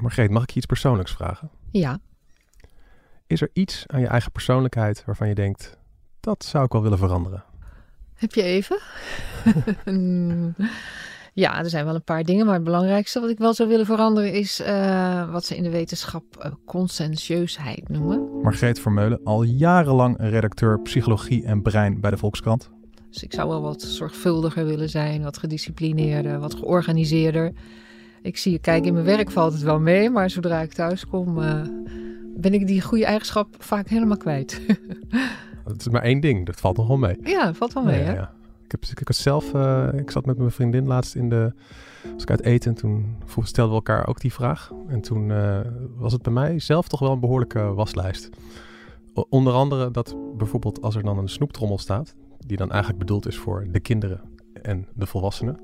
Margreet, mag ik je iets persoonlijks vragen? Ja. Is er iets aan je eigen persoonlijkheid waarvan je denkt, dat zou ik wel willen veranderen? Heb je even? ja, er zijn wel een paar dingen, maar het belangrijkste wat ik wel zou willen veranderen is uh, wat ze in de wetenschap uh, conscientieusheid noemen. Margreet Vermeulen, al jarenlang redacteur psychologie en brein bij de Volkskrant. Dus ik zou wel wat zorgvuldiger willen zijn, wat gedisciplineerder, wat georganiseerder. Ik zie je kijken, in mijn werk valt het wel mee, maar zodra ik thuis kom, uh, ben ik die goede eigenschap vaak helemaal kwijt. Het is maar één ding, dat valt nog wel mee. Ja, dat valt wel mee, hè? Ja. Ik, heb, ik zelf, uh, ik zat met mijn vriendin laatst in de, als ik uit eten, en toen stelden we elkaar ook die vraag. En toen uh, was het bij mij zelf toch wel een behoorlijke waslijst. O onder andere dat bijvoorbeeld als er dan een snoeptrommel staat, die dan eigenlijk bedoeld is voor de kinderen en de volwassenen,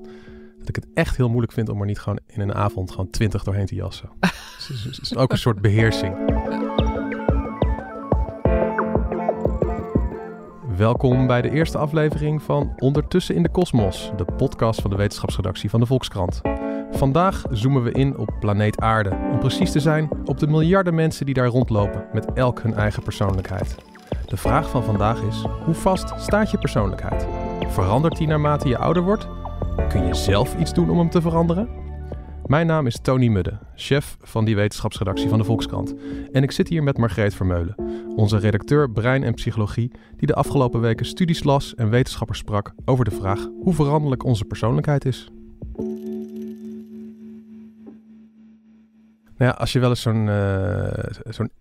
dat ik het echt heel moeilijk vind om er niet gewoon in een avond gewoon twintig doorheen te jassen. dus het is ook een soort beheersing. Welkom bij de eerste aflevering van Ondertussen in de Kosmos, de podcast van de wetenschapsredactie van de Volkskrant. Vandaag zoomen we in op planeet Aarde, om precies te zijn op de miljarden mensen die daar rondlopen, met elk hun eigen persoonlijkheid. De vraag van vandaag is: hoe vast staat je persoonlijkheid? Verandert die naarmate je ouder wordt? Kun je zelf iets doen om hem te veranderen? Mijn naam is Tony Mudde, chef van die wetenschapsredactie van de Volkskrant. En ik zit hier met Margreet Vermeulen, onze redacteur brein en psychologie, die de afgelopen weken studies las en wetenschappers sprak over de vraag hoe veranderlijk onze persoonlijkheid is. Nou ja, als je wel eens zo'n uh,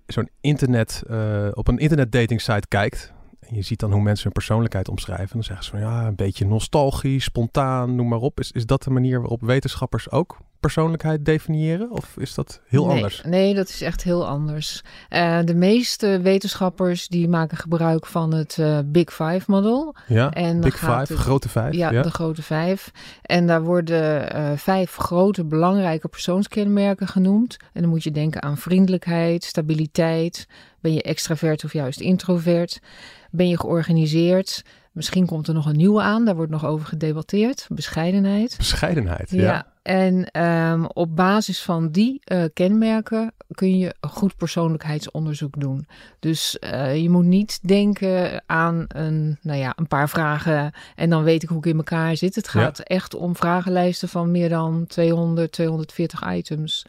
zo'n internet, uh, op een internetdating site kijkt, en je ziet dan hoe mensen hun persoonlijkheid omschrijven. Dan zeggen ze van ja, een beetje nostalgisch, spontaan, noem maar op. Is, is dat de manier waarop wetenschappers ook persoonlijkheid definiëren? Of is dat heel nee, anders? Nee, dat is echt heel anders. Uh, de meeste wetenschappers die maken gebruik van het uh, Big Five model. Ja, en Big Five, het, grote vijf. Ja, ja, de grote vijf. En daar worden uh, vijf grote belangrijke persoonskenmerken genoemd. En dan moet je denken aan vriendelijkheid, stabiliteit. Ben je extravert of juist introvert? Ben je georganiseerd? Misschien komt er nog een nieuwe aan, daar wordt nog over gedebatteerd. Bescheidenheid. Bescheidenheid, ja. ja. En um, op basis van die uh, kenmerken kun je een goed persoonlijkheidsonderzoek doen. Dus uh, je moet niet denken aan een, nou ja, een paar vragen en dan weet ik hoe ik in elkaar zit. Het gaat ja. echt om vragenlijsten van meer dan 200, 240 items.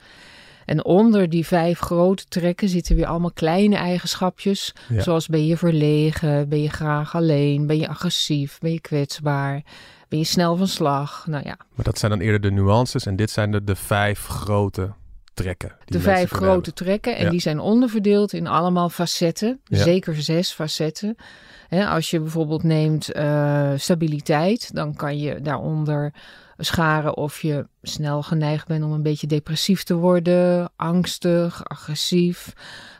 En onder die vijf grote trekken zitten weer allemaal kleine eigenschapjes. Ja. Zoals ben je verlegen, ben je graag alleen, ben je agressief, ben je kwetsbaar, ben je snel van slag. Nou ja. Maar dat zijn dan eerder de nuances en dit zijn de, de vijf grote trekken. de vijf grote hebben. trekken en ja. die zijn onderverdeeld in allemaal facetten. Ja. Zeker zes facetten. He, als je bijvoorbeeld neemt uh, stabiliteit, dan kan je daaronder scharen of je snel geneigd bent om een beetje depressief te worden, angstig, agressief,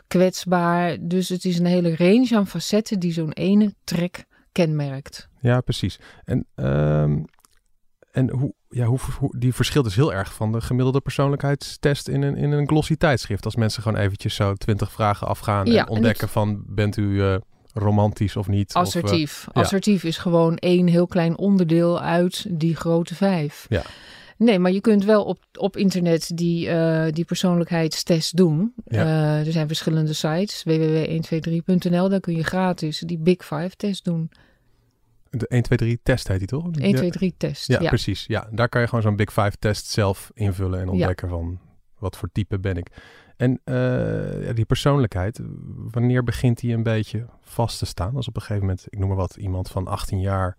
kwetsbaar. Dus het is een hele range aan facetten die zo'n ene trek kenmerkt. Ja, precies. En, um, en hoe, ja, hoe, hoe, die verschilt dus heel erg van de gemiddelde persoonlijkheidstest in een, in een glossy tijdschrift. Als mensen gewoon eventjes zo twintig vragen afgaan ja, en ontdekken en van bent u... Uh, romantisch of niet. Assertief. Of, uh, Assertief ja. is gewoon één heel klein onderdeel uit die grote vijf. Ja. Nee, maar je kunt wel op, op internet die, uh, die persoonlijkheidstest doen. Ja. Uh, er zijn verschillende sites. www.123.nl, daar kun je gratis die Big Five test doen. De 1, 2, 3 test heet die toch? 1, 2, 3 test. Ja, ja, precies. Ja, daar kan je gewoon zo'n Big Five test zelf invullen en ontdekken van wat voor type ben ik. En uh, die persoonlijkheid, wanneer begint die een beetje vast te staan? Als op een gegeven moment, ik noem maar wat, iemand van 18 jaar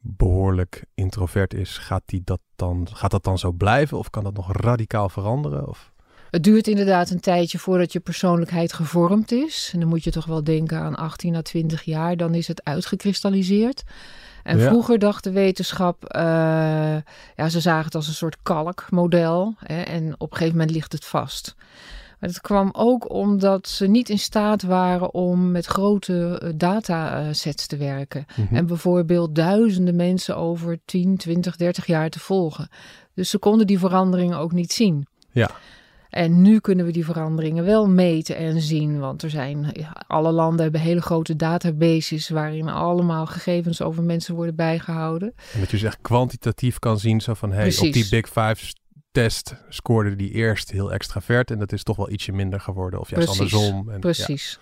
behoorlijk introvert is, gaat, die dat, dan, gaat dat dan zo blijven? Of kan dat nog radicaal veranderen? Of? Het duurt inderdaad een tijdje voordat je persoonlijkheid gevormd is. En dan moet je toch wel denken aan 18 à 20 jaar, dan is het uitgekristalliseerd. En ja. vroeger dacht de wetenschap, uh, ja, ze zagen het als een soort kalkmodel. Hè, en op een gegeven moment ligt het vast. Maar dat kwam ook omdat ze niet in staat waren om met grote datasets te werken. Mm -hmm. En bijvoorbeeld duizenden mensen over 10, 20, 30 jaar te volgen. Dus ze konden die veranderingen ook niet zien. Ja. En nu kunnen we die veranderingen wel meten en zien. Want er zijn, alle landen hebben hele grote databases waarin allemaal gegevens over mensen worden bijgehouden. En dat je dus echt kwantitatief kan zien, zo van hey, op die Big Five test scoorde die eerst heel extravert en dat is toch wel ietsje minder geworden of juist Precies, andersom. En, Precies.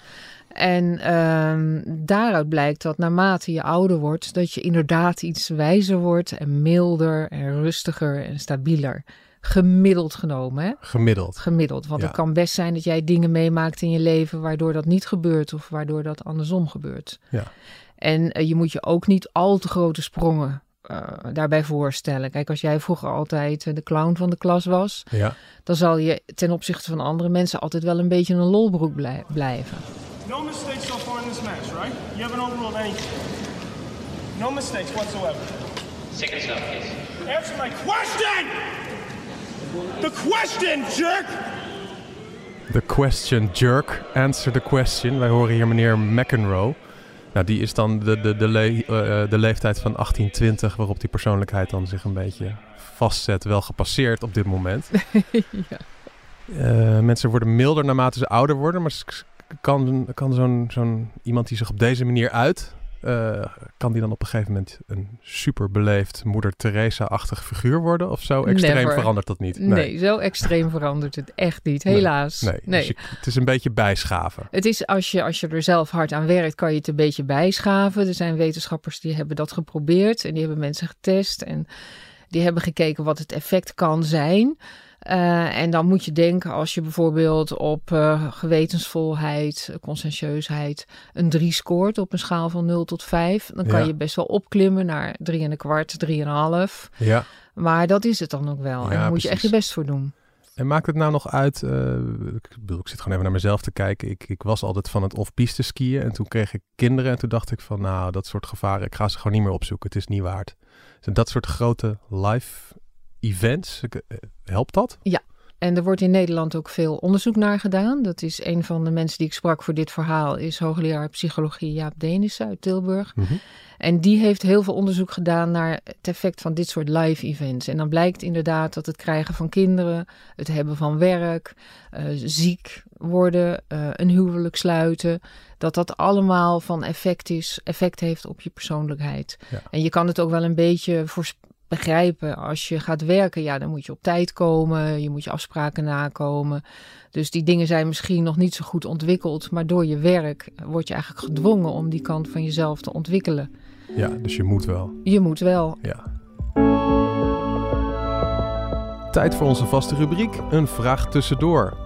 En ehm, daaruit blijkt dat naarmate je ouder wordt, dat je inderdaad iets wijzer wordt en milder en rustiger en stabieler. Gemiddeld genomen, hè? Gemiddeld. Gemiddeld. Want Ja. het kan best zijn dat jij dingen meemaakt in je leven waardoor dat niet gebeurt of waardoor dat andersom gebeurt. Ja. En eh, je moet je ook niet al te grote sprongen eh, daarbij voorstellen. Kijk, als jij vroeger altijd eh, de clown van de klas was, Ja. dan zal je ten opzichte van andere mensen altijd wel een beetje een lolbroek blij- blijven. No mistakes so far in this match, right? You haven't overruled anything. No mistakes whatsoever. Second stop, please. Answer my question! The question, jerk! The question jerk. Answer the question. Wij horen hier meneer McEnroe. Nou, die is dan de, de, de, le- eh, de leeftijd van 1820 waarop die persoonlijkheid dan zich een beetje vastzet. Wel gepasseerd op dit moment. ja. Eh, mensen worden milder naarmate ze ouder worden. Maar kan, kan zo'n zo'n iemand die zich op deze manier uit... eh, kan die dan op een gegeven moment een super beleefd moeder Teresa-achtig figuur worden? Of zo extreem Never. verandert dat niet? Nee. zo extreem verandert het echt niet, Nee. helaas. Nee, Dus je- het is een beetje bijschaven. Het is als je, als je er zelf hard aan werkt, kan je het een beetje bijschaven. Er zijn wetenschappers die hebben dat geprobeerd en die hebben mensen getest en die hebben gekeken wat het effect kan zijn. Eh, en dan moet je denken, als je bijvoorbeeld op eh, gewetensvolheid, conscientieusheid, een 3 scoort op een schaal van 0 tot 5, dan kan Ja. je best wel opklimmen naar 3 en een kwart, 3,5. Ja. Maar dat is het dan ook wel. en daar moet je echt je best voor doen. En maakt het nou nog uit? eh, ik, bedoel, ik zit gewoon even naar mezelf te kijken. Ik, ik was altijd van het off-piste skiën. En toen kreeg ik kinderen. En toen dacht ik van, nou, dat soort gevaren, ik ga ze gewoon niet meer opzoeken. Het is niet waard. Zijn dat soort grote live events, eh, helpt dat? En er wordt in Nederland ook veel onderzoek naar gedaan. Dat is een van de mensen die ik sprak voor dit verhaal, is hoogleraar psychologie Jaap Denissen uit Tilburg. Mhm. En die heeft heel veel onderzoek gedaan naar het effect van dit soort live events. En dan blijkt inderdaad dat het krijgen van kinderen, het hebben van werk, eh, ziek worden, eh, een huwelijk sluiten, dat dat allemaal van effect is, effect heeft op je persoonlijkheid. Ja. En je kan het ook wel een beetje begrijpen. Als je gaat werken, ja, dan moet je op tijd komen, je moet je afspraken nakomen. Dus die dingen zijn misschien nog niet zo goed ontwikkeld, maar door je werk word je eigenlijk gedwongen om die kant van jezelf te ontwikkelen. Ja, dus je moet wel. Je moet wel. Ja. Tijd voor onze vaste rubriek, een vraag tussendoor.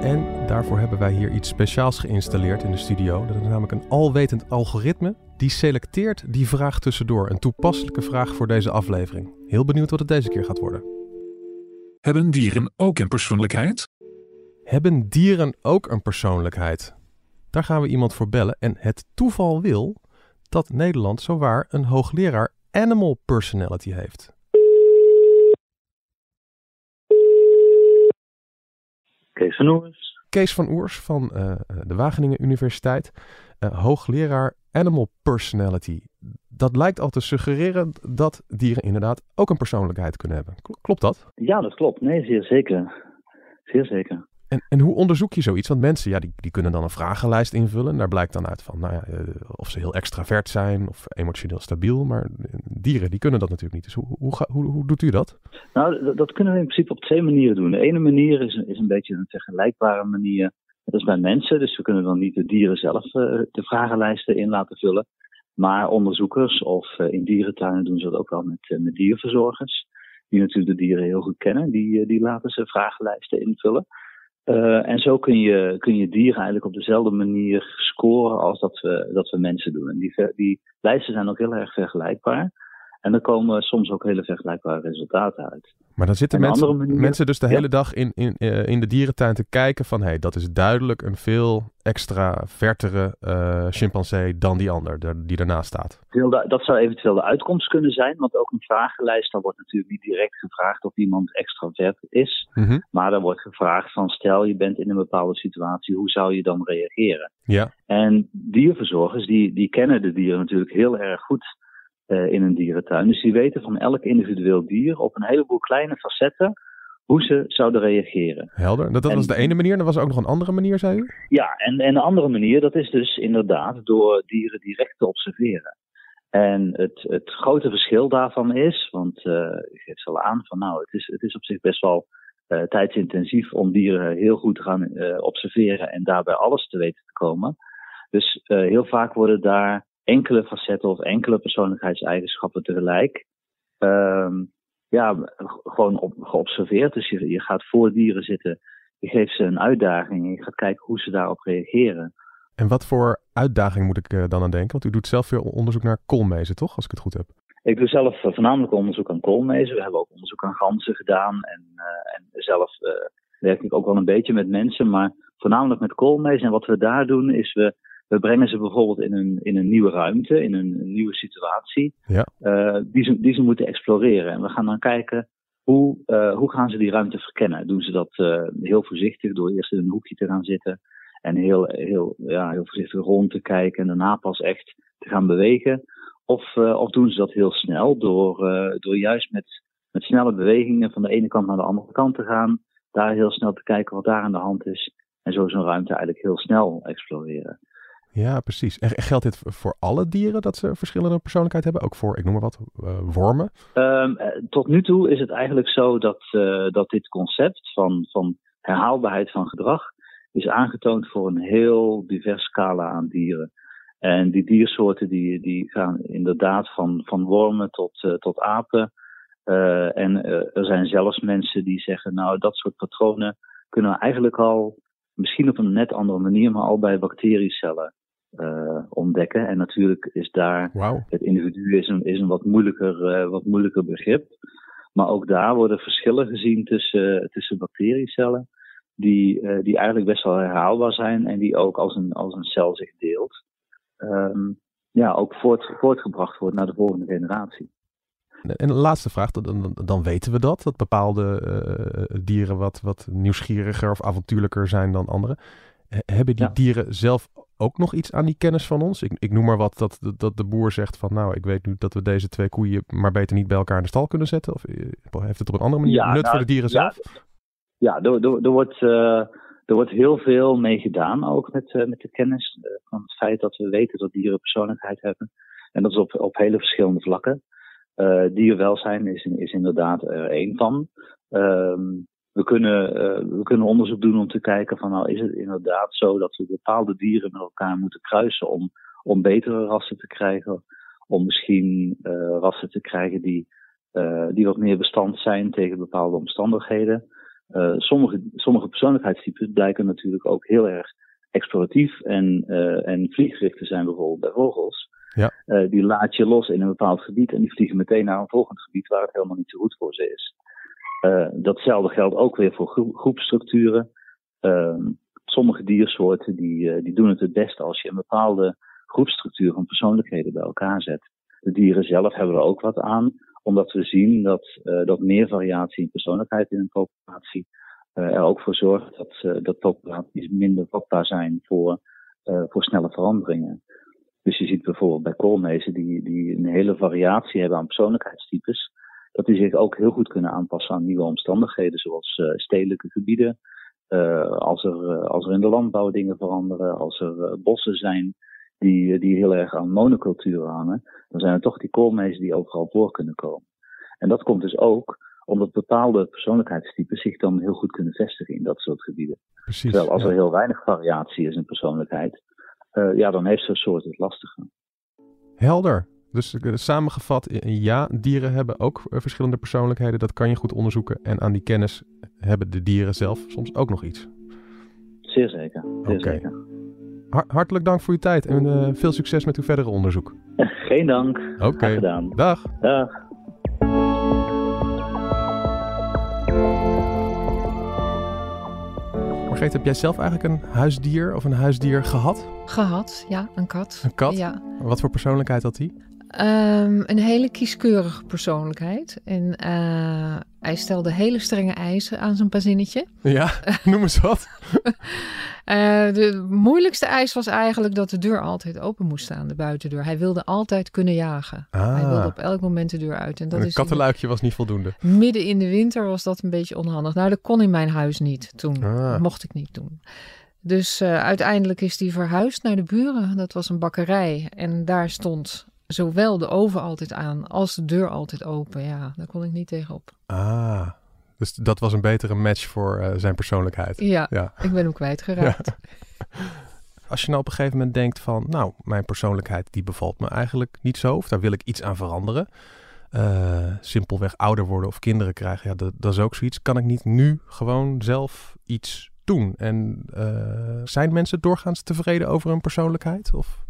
En daarvoor hebben wij hier iets speciaals geïnstalleerd in de studio. Dat is namelijk een alwetend algoritme die selecteert die vraag tussendoor. Een toepasselijke vraag voor deze aflevering. Heel benieuwd wat het deze keer gaat worden. Hebben dieren ook een persoonlijkheid? Hebben dieren ook een persoonlijkheid? Daar gaan we iemand voor bellen. En het toeval wil dat Nederland zowaar een hoogleraar animal personality heeft. Kees van Oers. Kees van Oers van eh, de Wageningen Universiteit, eh, hoogleraar Animal Personality. Dat lijkt al te suggereren dat dieren inderdaad ook een persoonlijkheid kunnen hebben. Kl- Klopt dat? Ja, dat klopt. Nee, zeer zeker. Zeer zeker. En, en hoe onderzoek je zoiets? Want mensen ja, die, die kunnen dan een vragenlijst invullen. En daar blijkt dan uit van nou ja, eh, of ze heel extravert zijn of emotioneel stabiel. Maar eh, dieren die kunnen dat natuurlijk niet. Dus hoe, hoe, hoe, hoe doet u dat? Nou, dat, dat kunnen we in principe op twee manieren doen. De ene manier is, is een beetje een vergelijkbare manier. Dat is bij mensen, dus we kunnen dan niet de dieren zelf eh, de vragenlijsten in laten vullen. Maar onderzoekers of eh, in dierentuinen doen ze dat ook wel met, eh, met dierverzorgers. Die natuurlijk de dieren heel goed kennen. Die, die laten ze vragenlijsten invullen. En zo kun je, kun je dieren eigenlijk op dezelfde manier scoren als dat we, dat we mensen doen. En die, die lijsten zijn ook heel erg vergelijkbaar. En er komen soms ook hele vergelijkbare resultaten uit. Maar dan zitten mensen, andere manier- mensen dus de Ja. hele dag in, in, eh, in de dierentuin te kijken van... hé, hey, dat is duidelijk een veel extra vertere eh, chimpansee dan die ander de- die daarnaast staat. Dat zou eventueel de uitkomst kunnen zijn, want ook een vragenlijst, daar wordt natuurlijk niet direct gevraagd of iemand extravert is. Mhm. Maar er wordt gevraagd van stel je bent in een bepaalde situatie, hoe zou je dan reageren? Ja, En dierverzorgers, die, die kennen de dieren natuurlijk heel erg goed eh, in een dierentuin. Dus die weten van elk individueel dier op een heleboel kleine facetten hoe ze zouden reageren. helder. Dat, dat En- was de ene manier. En er was ook nog een andere manier, zei u? Ja, en, en een andere manier, dat is dus inderdaad door dieren direct te observeren. En het, het grote verschil daarvan is, want uh, ik geef al aan van nou, het is, het is op zich best wel uh, tijdsintensief om dieren heel goed te gaan uh, observeren en daarbij alles te weten te komen. Dus heel vaak worden daar enkele facetten of enkele persoonlijkheidseigenschappen tegelijk ehm, ja, gewoon op, geobserveerd. Dus je, je gaat voor dieren zitten, je geeft ze een uitdaging en je gaat kijken hoe ze daarop reageren. En wat voor uitdaging moet ik uh, dan aan denken? Want u doet zelf veel onderzoek naar koolmezen, toch? Als ik het goed heb. Ik doe zelf uh, voornamelijk onderzoek aan koolmezen. We hebben ook onderzoek aan ganzen gedaan. En, uh, en zelf werk ik ook wel een beetje met mensen, maar voornamelijk met koolmezen. En wat we daar doen is we, we brengen ze bijvoorbeeld in een, in een nieuwe ruimte, in een, een nieuwe situatie, ja. die, ze, die ze moeten exploreren. En we gaan dan kijken hoe, hoe gaan ze die ruimte verkennen. Doen ze dat heel voorzichtig door eerst in een hoekje te gaan zitten en heel, heel, ja, heel voorzichtig rond te kijken en daarna pas echt te gaan bewegen. Of, of doen ze dat heel snel door, door juist met, met snelle bewegingen van de ene kant naar de andere kant te gaan. Daar heel snel te kijken wat daar aan de hand is. En zo zo'n ruimte eigenlijk heel snel exploreren. Ja, precies. En geldt dit voor alle dieren dat ze verschillende persoonlijkheid hebben? Ook voor, ik noem maar wat, wormen? Um, tot nu toe is het eigenlijk zo dat, dat dit concept van, van herhaalbaarheid van gedrag is aangetoond voor een heel divers scala aan dieren. En die diersoorten die, die gaan inderdaad van, van wormen tot, uh, tot apen. En er zijn zelfs mensen die zeggen, nou dat soort patronen kunnen we eigenlijk al, misschien op een net andere manier, maar al bij bacteriecellen ontdekken. En natuurlijk is daar, wow. het individu is een, is een wat, moeilijker, wat moeilijker begrip. Maar ook daar worden verschillen gezien tussen, tussen bacteriecellen die, uh, die eigenlijk best wel herhaalbaar zijn en die ook als een, als een cel zich deelt. Um, ja, ook voort, voortgebracht wordt naar de volgende generatie. En de laatste vraag, dan, dan weten we dat, dat bepaalde uh, dieren wat, wat nieuwsgieriger of avontuurlijker zijn dan andere. hebben die ja. dieren zelf ook nog iets aan die kennis van ons? Ik, ik noem maar wat dat, dat de boer zegt van nou, ik weet nu dat we deze twee koeien maar beter niet bij elkaar in de stal kunnen zetten. Of heeft het op een andere manier ja, nut nou, voor de dieren zelf? Ja, ja, er, er, er wordt, uh, er wordt heel veel mee gedaan, ook met, uh, met de kennis uh, van het feit dat we weten dat dieren persoonlijkheid hebben. En dat is op, op hele verschillende vlakken. Dierwelzijn is, is inderdaad er één van. Um, we, kunnen, we kunnen onderzoek doen om te kijken van nou is het inderdaad zo dat we bepaalde dieren met elkaar moeten kruisen om, om betere rassen te krijgen. Om misschien rassen te krijgen die, die wat meer bestand zijn tegen bepaalde omstandigheden. Sommige, sommige persoonlijkheidstypes blijken natuurlijk ook heel erg exploratief en, en vlieggericht te zijn, bijvoorbeeld bij vogels. Ja. Uh, die laat je los in een bepaald gebied en die vliegen meteen naar een volgend gebied waar het helemaal niet zo goed voor ze is. datzelfde geldt ook weer voor gro groepstructuren. Ehm, sommige diersoorten die, die doen het het beste als je een bepaalde groepstructuur van persoonlijkheden bij elkaar zet. De dieren zelf hebben er ook wat aan, omdat we zien dat, dat meer variatie in persoonlijkheid in een populatie er ook voor zorgt dat, dat populaties minder vatbaar zijn voor, voor snelle veranderingen. Dus je ziet bijvoorbeeld bij koolmezen die, die een hele variatie hebben aan persoonlijkheidstypes, dat die zich ook heel goed kunnen aanpassen aan nieuwe omstandigheden, zoals stedelijke gebieden. als, er, als er in de landbouw dingen veranderen, als er bossen zijn die, die heel erg aan monoculturen hangen, dan zijn er toch die koolmezen die overal voor kunnen komen. En dat komt dus ook omdat bepaalde persoonlijkheidstypes zich dan heel goed kunnen vestigen in dat soort gebieden. Precies, Terwijl als ja. er heel weinig variatie is in persoonlijkheid, ja, dan heeft zo'n soort het lastiger. Helder. Dus uh, samengevat, ja, dieren hebben ook uh, verschillende persoonlijkheden. Dat kan je goed onderzoeken. En aan die kennis hebben de dieren zelf soms ook nog iets. Zeer zeker. Oké. zeker. Hartelijk dank voor uw tijd en uh, veel succes met uw verdere onderzoek. Geen dank. Oké. Okay. Dag. Dag. Margreet, heb jij zelf eigenlijk een huisdier of een huisdier gehad? Gehad, ja, een kat. Een kat? Ja. Wat voor persoonlijkheid had die? Um, een hele kieskeurige persoonlijkheid. En uh, hij stelde hele strenge eisen aan zijn bazinnetje. Ja, noem eens wat. uh, de moeilijkste eis was eigenlijk dat de deur altijd open moest staan, de buitendeur. Hij wilde altijd kunnen jagen. Ah. Hij wilde op elk moment de deur uit. En, dat een is kattenluikje was niet voldoende. Midden in de winter was dat een beetje onhandig. Nou, dat kon in mijn huis niet toen. Ah. Dat mocht ik niet doen. Dus uh, uiteindelijk is hij verhuisd naar de buren. Dat was een bakkerij. En daar stond zowel de oven altijd aan als de deur altijd open. Ja, daar kon ik niet tegenop. Ah, dus dat was een betere match voor eh, zijn persoonlijkheid. Ja, Ja. ik ben hem kwijtgeraakt. Als je nou op een gegeven moment denkt van, nou, mijn persoonlijkheid die bevalt me eigenlijk niet zo, of daar wil ik iets aan veranderen. Eh, simpelweg ouder worden of kinderen krijgen, ja, dat, dat is ook zoiets. Kan ik niet nu gewoon zelf iets doen? En eh, zijn mensen doorgaans tevreden over hun persoonlijkheid? Of?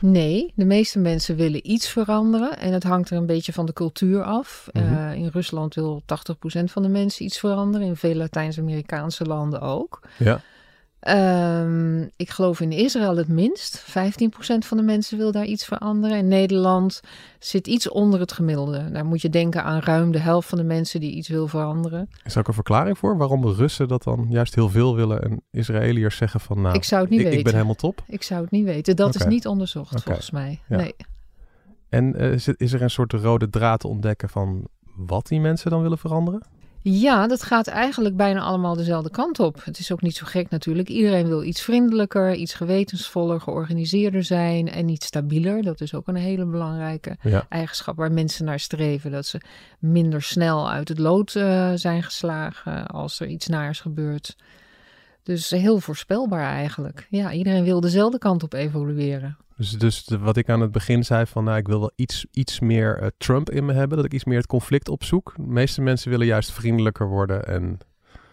Nee, de meeste mensen willen iets veranderen en het hangt er een beetje van de cultuur af. Mhm. Eh, in Rusland wil 80% van de mensen iets veranderen, in veel Latijns-Amerikaanse landen ook. Ja. Ehm, ik geloof in Israël het minst. 15% van de mensen wil daar iets veranderen. In Nederland zit iets onder het gemiddelde. Daar moet je denken aan ruim de helft van de mensen die iets wil veranderen. Is er ook een verklaring voor waarom de Russen dat dan juist heel veel willen en Israëliërs zeggen van, nou, ik zou het niet ik, weten. ik ben helemaal top? Ik zou het niet weten. Dat is niet onderzocht volgens mij. Ja. Nee. En eh, is, is er een soort rode draad te ontdekken van wat die mensen dan willen veranderen? Ja, dat gaat eigenlijk bijna allemaal dezelfde kant op. Het is ook niet zo gek natuurlijk. Iedereen wil iets vriendelijker, iets gewetensvoller, georganiseerder zijn en iets stabieler. Dat is ook een hele belangrijke Ja. eigenschap waar mensen naar streven. Dat ze minder snel uit het lood eh, zijn geslagen als er iets naars gebeurt. Dus heel voorspelbaar eigenlijk. Ja, iedereen wil dezelfde kant op evolueren. Dus, dus de- wat ik aan het begin zei van, nou, ik wil wel iets, iets meer eh, Trump in me hebben, dat ik iets meer het conflict opzoek. De meeste mensen willen juist vriendelijker worden en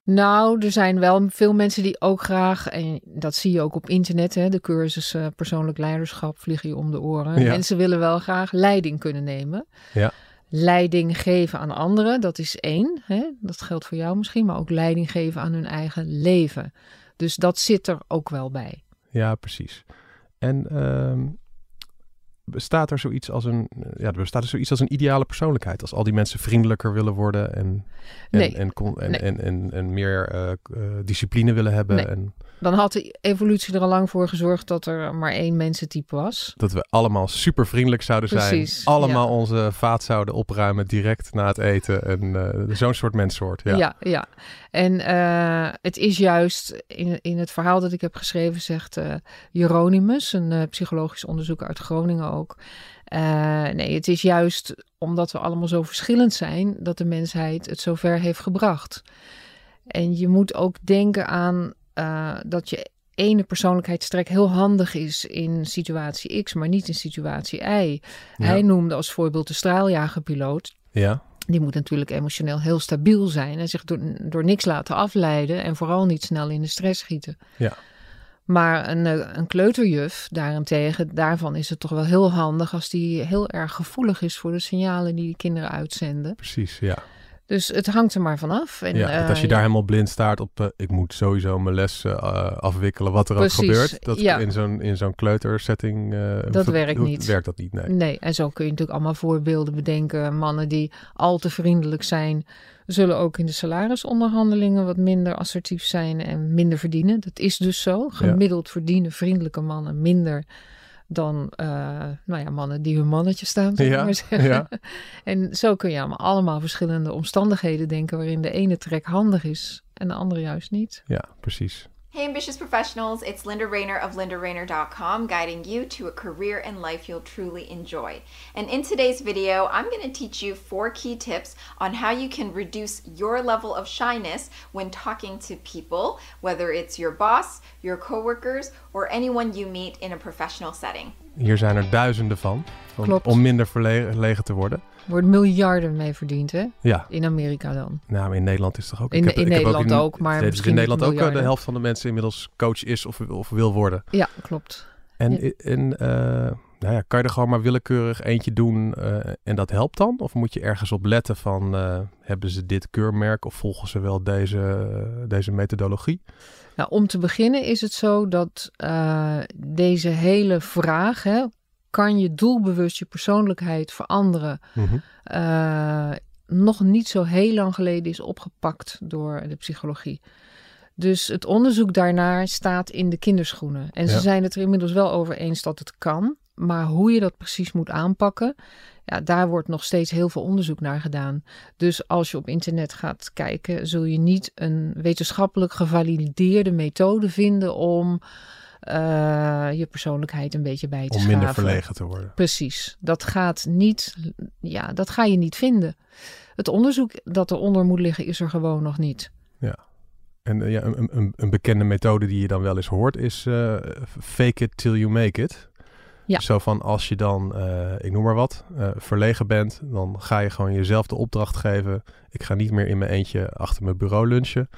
Nou, er zijn wel veel mensen die ook graag, en dat zie je ook op internet, hè, de cursus persoonlijk leiderschap vliegen je om de oren. Ja. Mensen willen wel graag leiding kunnen nemen. Ja. Leiding geven aan anderen, dat is één. Hè? Dat geldt voor jou misschien, maar ook leiding geven aan hun eigen leven. Dus dat zit er ook wel bij. ja, precies. En ehm, bestaat er zoiets als een, ja, er bestaat er zoiets als een ideale persoonlijkheid? Als al die mensen vriendelijker willen worden en, en, Nee. en, en, Nee. en, en, en meer eh, eh, discipline willen hebben Nee. en Dan had de evolutie er al lang voor gezorgd dat er maar één mensentype was. dat we allemaal super vriendelijk zouden Precies, zijn. Allemaal ja. onze vaat zouden opruimen direct na het eten en eh, zo'n soort menssoort. Ja. Ja, ja. En eh, het is juist in, in het verhaal dat ik heb geschreven, zegt eh Jeronimus, een eh, psychologisch onderzoeker uit Groningen ook. eh, nee, het is juist omdat we allemaal zo verschillend zijn, dat de mensheid het zover heeft gebracht. En je moet ook denken aan eh, dat je ene persoonlijkheidstrek heel handig is in situatie X, maar niet in situatie Y. Ja. Hij noemde als voorbeeld de straaljagerpiloot. Ja. Die moet natuurlijk emotioneel heel stabiel zijn en zich door, door niks laten afleiden en vooral niet snel in de stress schieten. Ja. Maar een, eh, een kleuterjuf daarentegen, daarvan is het toch wel heel handig als die heel erg gevoelig is voor de signalen die de kinderen uitzenden. Precies, ja. Dus het hangt er maar vanaf. En, ja, als je eh, daar helemaal blind staart op, eh, ik moet sowieso mijn les eh, afwikkelen, wat er Precies, ook gebeurt. Dat ja. in zo'n, in zo'n kleutersetting... Dat werkt hoe- niet. Werkt dat niet, nee. Nee, en zo kun je natuurlijk allemaal voorbeelden bedenken. Mannen die al te vriendelijk zijn, zullen ook in de salarisonderhandelingen wat minder assertief zijn en minder verdienen. Dat is dus zo. Gemiddeld verdienen vriendelijke mannen minder dan eh, nou ja, mannen die hun mannetje staan, Ja, maar zeggen. ja. En zo kun je allemaal, allemaal verschillende omstandigheden denken waarin de ene trek handig is en de andere juist niet. Ja, precies. Hey, ambitious professionals, it's Linda Rayner of lindarainer.com guiding you to a career and life you'll truly enjoy. And in today's video, I'm going to teach you four key tips on how you can reduce your level of shyness when talking to people, whether it's your boss, your coworkers, or anyone you meet in a professional setting. Hier zijn er duizenden van. van Klopt. Om minder verlegen te worden. Wordt miljarden mee verdiend, hè? Ja, In Amerika dan. nou, maar in Nederland is het toch ook... In- in Nederland ook, maar het is misschien in Nederland ook eh, de helft van de mensen inmiddels coach is of, of wil worden. Ja, klopt. En, Ja. en eh, nou ja, kan je er gewoon maar willekeurig eentje doen eh, en dat helpt dan? Of moet je ergens op letten van, hebben ze dit keurmerk of volgen ze wel deze, deze methodologie? Nou, om te beginnen is het zo dat deze hele vraag, hè, kan je doelbewust je persoonlijkheid veranderen, Mhm. eh, nog niet zo heel lang geleden is opgepakt door de psychologie. Dus het onderzoek daarnaar staat in de kinderschoenen. En ze Ja. zijn het er inmiddels wel over eens dat het kan. Maar hoe je dat precies moet aanpakken, ja, daar wordt nog steeds heel veel onderzoek naar gedaan. Dus als je op internet gaat kijken, zul je niet een wetenschappelijk gevalideerde methode vinden om eh, je persoonlijkheid een beetje bij te Om minder schaven. verlegen te worden. Precies. Dat gaat niet, ja, dat ga je niet vinden. Het onderzoek dat eronder moet liggen is er gewoon nog niet. En eh, ja, een, een, een bekende methode die je dan wel eens hoort is eh, fake it till you make it. Ja. Zo van als je dan, ik noem maar wat, verlegen bent, dan ga je gewoon jezelf de opdracht geven. Ik ga niet meer in mijn eentje achter mijn bureau lunchen,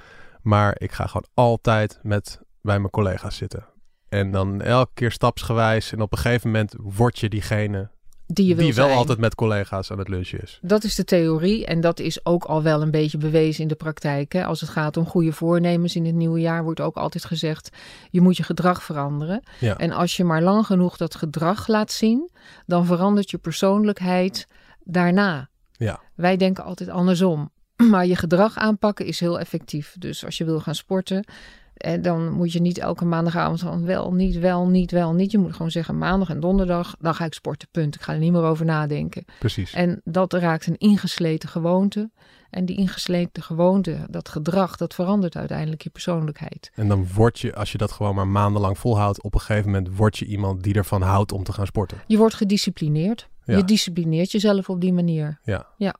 maar ik ga gewoon altijd met bij mijn collega's zitten. En dan elke keer stapsgewijs en op een gegeven moment word je diegene Die je wil die wel zijn. altijd met collega's aan het lunchen is. Dat is de theorie en dat is ook al wel een beetje bewezen in de praktijk. Hè? Als het gaat om goede voornemens in het nieuwe jaar, wordt ook altijd gezegd: je moet je gedrag veranderen. Ja. En als je maar lang genoeg dat gedrag laat zien, dan verandert je persoonlijkheid daarna. Ja. Wij denken altijd andersom. Maar je gedrag aanpakken is heel effectief. Dus als je wil gaan sporten, en dan moet je niet elke maandagavond van wel, niet, wel, niet, wel, niet. Je moet gewoon zeggen maandag en donderdag, dan ga ik sporten, punt. Ik ga er niet meer over nadenken. Precies. En dat raakt een ingesleten gewoonte. En die ingesleten gewoonte, dat gedrag, dat verandert uiteindelijk je persoonlijkheid. En dan word je, als je dat gewoon maar maandenlang volhoudt, op een gegeven moment word je iemand die ervan houdt om te gaan sporten. Je wordt gedisciplineerd. Ja. Je disciplineert jezelf op die manier. Ja. Ja.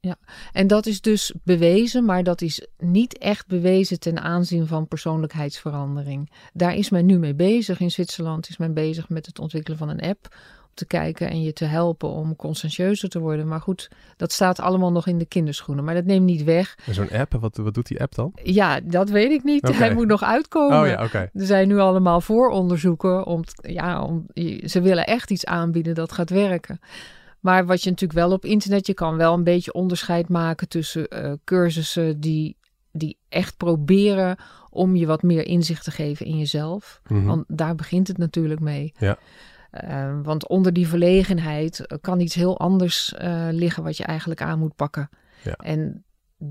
Ja. En dat is dus bewezen, maar dat is niet echt bewezen ten aanzien van persoonlijkheidsverandering. Daar is men nu mee bezig. In Zwitserland is men bezig met het ontwikkelen van een app. Om te kijken en je te helpen om conscientieuzer te worden. Maar goed, dat staat allemaal nog in de kinderschoenen. Maar dat neemt niet weg. En zo'n app, wat, wat doet die app dan? Ja, dat weet ik niet. Hij moet nog uitkomen. Oh ja, oké. Er zijn nu allemaal vooronderzoeken. Om, ja, om, ze willen echt iets aanbieden dat gaat werken. Maar wat je natuurlijk wel op internet, je kan wel een beetje onderscheid maken tussen eh, cursussen die, die echt proberen om je wat meer inzicht te geven in jezelf. Mhm. Want daar begint het natuurlijk mee. Ja. Eh, want onder die verlegenheid eh, kan iets heel anders liggen wat je eigenlijk aan moet pakken. Ja. En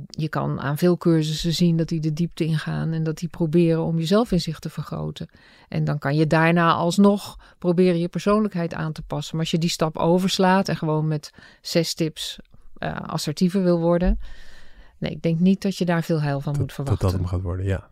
je kan aan veel cursussen zien dat die de diepte ingaan en dat die proberen om je zelfinzicht te vergroten. En dan kan je daarna alsnog proberen je persoonlijkheid aan te passen. Maar als je die stap overslaat en gewoon met zes tips eh, assertiever wil worden. Nee, ik denk niet dat je daar veel heil van moet Dat, dat verwachten. dat hem gaat worden, ja.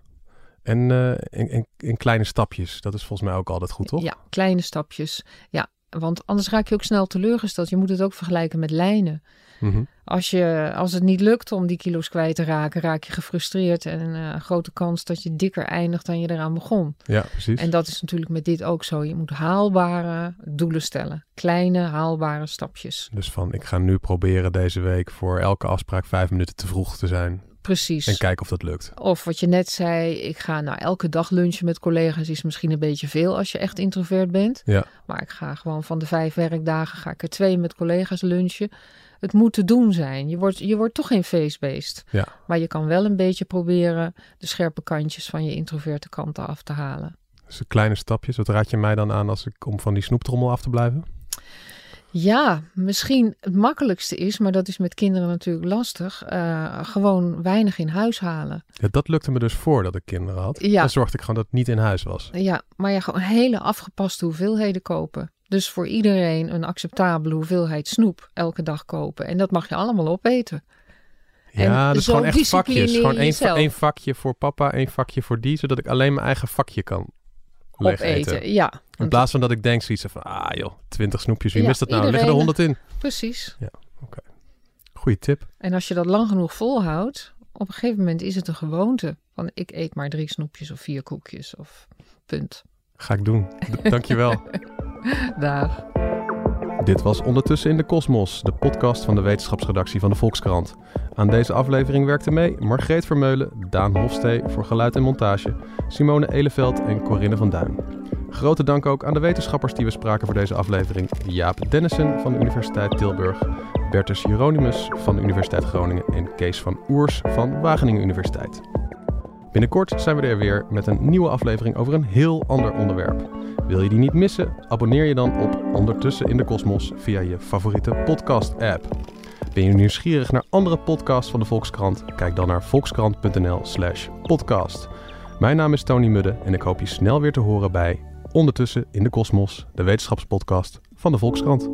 En in, in, in kleine stapjes, dat is volgens mij ook altijd goed, toch? Ja, kleine stapjes. Ja, want anders raak je ook snel teleurgesteld. Je moet het ook vergelijken met lijnen. Mhm. Als, je, als het niet lukt om die kilo's kwijt te raken, raak je gefrustreerd. En een grote kans dat je dikker eindigt dan je eraan begon. Ja, precies. En dat is natuurlijk met dit ook zo. Je moet haalbare doelen stellen. Kleine, haalbare stapjes. Dus van, ik ga nu proberen deze week voor elke afspraak vijf minuten te vroeg te zijn. Precies. En kijken of dat lukt. Of wat je net zei, ik ga nou elke dag lunchen met collega's. Is misschien een beetje veel als je echt introvert bent. Ja. Maar ik ga gewoon van de vijf werkdagen ga ik er twee met collega's lunchen. Het moet te doen zijn. Je wordt, je wordt toch geen feestbeest. Ja. Maar je kan wel een beetje proberen de scherpe kantjes van je introverte kanten af te halen. Dus kleine stapjes. Wat raad je mij dan aan als ik om van die snoeptrommel af te blijven? Ja, misschien het makkelijkste is, maar dat is met kinderen natuurlijk lastig. eh, gewoon weinig in huis halen. Ja, dat lukte me dus voordat ik kinderen had. Ja. Dan zorgde ik gewoon dat het niet in huis was. Ja, maar ja, gewoon hele afgepaste hoeveelheden kopen. Dus voor iedereen een acceptabele hoeveelheid snoep elke dag kopen. En dat mag je allemaal opeten. Ja, En dus gewoon echt vakjes. Gewoon één vakje voor papa, één vakje voor die. Zodat ik alleen mijn eigen vakje kan leeg opeten. eten. Ja, In plaats van dat ik denk zoiets van, ah joh, 20 snoepjes, wie Ja, mist dat nou? Er liggen er iedereen- 100 in. precies. Goeie tip. En als je dat lang genoeg volhoudt, op een gegeven moment is het een gewoonte. Van ik eet maar drie snoepjes of vier koekjes of punt. Ga ik doen. Dankjewel. Dag. Dit was Ondertussen in de Kosmos, de podcast van de wetenschapsredactie van de Volkskrant. Aan deze aflevering werkten mee Margreet Vermeulen, Daan Hofstee voor geluid en montage, Simone Eleveld en Corinne van Duin. Grote dank ook aan de wetenschappers die we spraken voor deze aflevering. Jaap Dennissen van de Universiteit Tilburg, Bertus Hieronymus van de Universiteit Groningen en Kees van Oers van Wageningen Universiteit. Binnenkort zijn we er weer met een nieuwe aflevering over een heel ander onderwerp. Wil je die niet missen? Abonneer je dan op Ondertussen in de Kosmos via je favoriete podcast-app. Ben je nieuwsgierig naar andere podcasts van de Volkskrant? Kijk dan naar volkskrant.nl/slash podcast. Mijn naam is Tony Mudde en ik hoop je snel weer te horen bij Ondertussen in de Kosmos, de wetenschapspodcast van de Volkskrant.